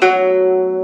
Música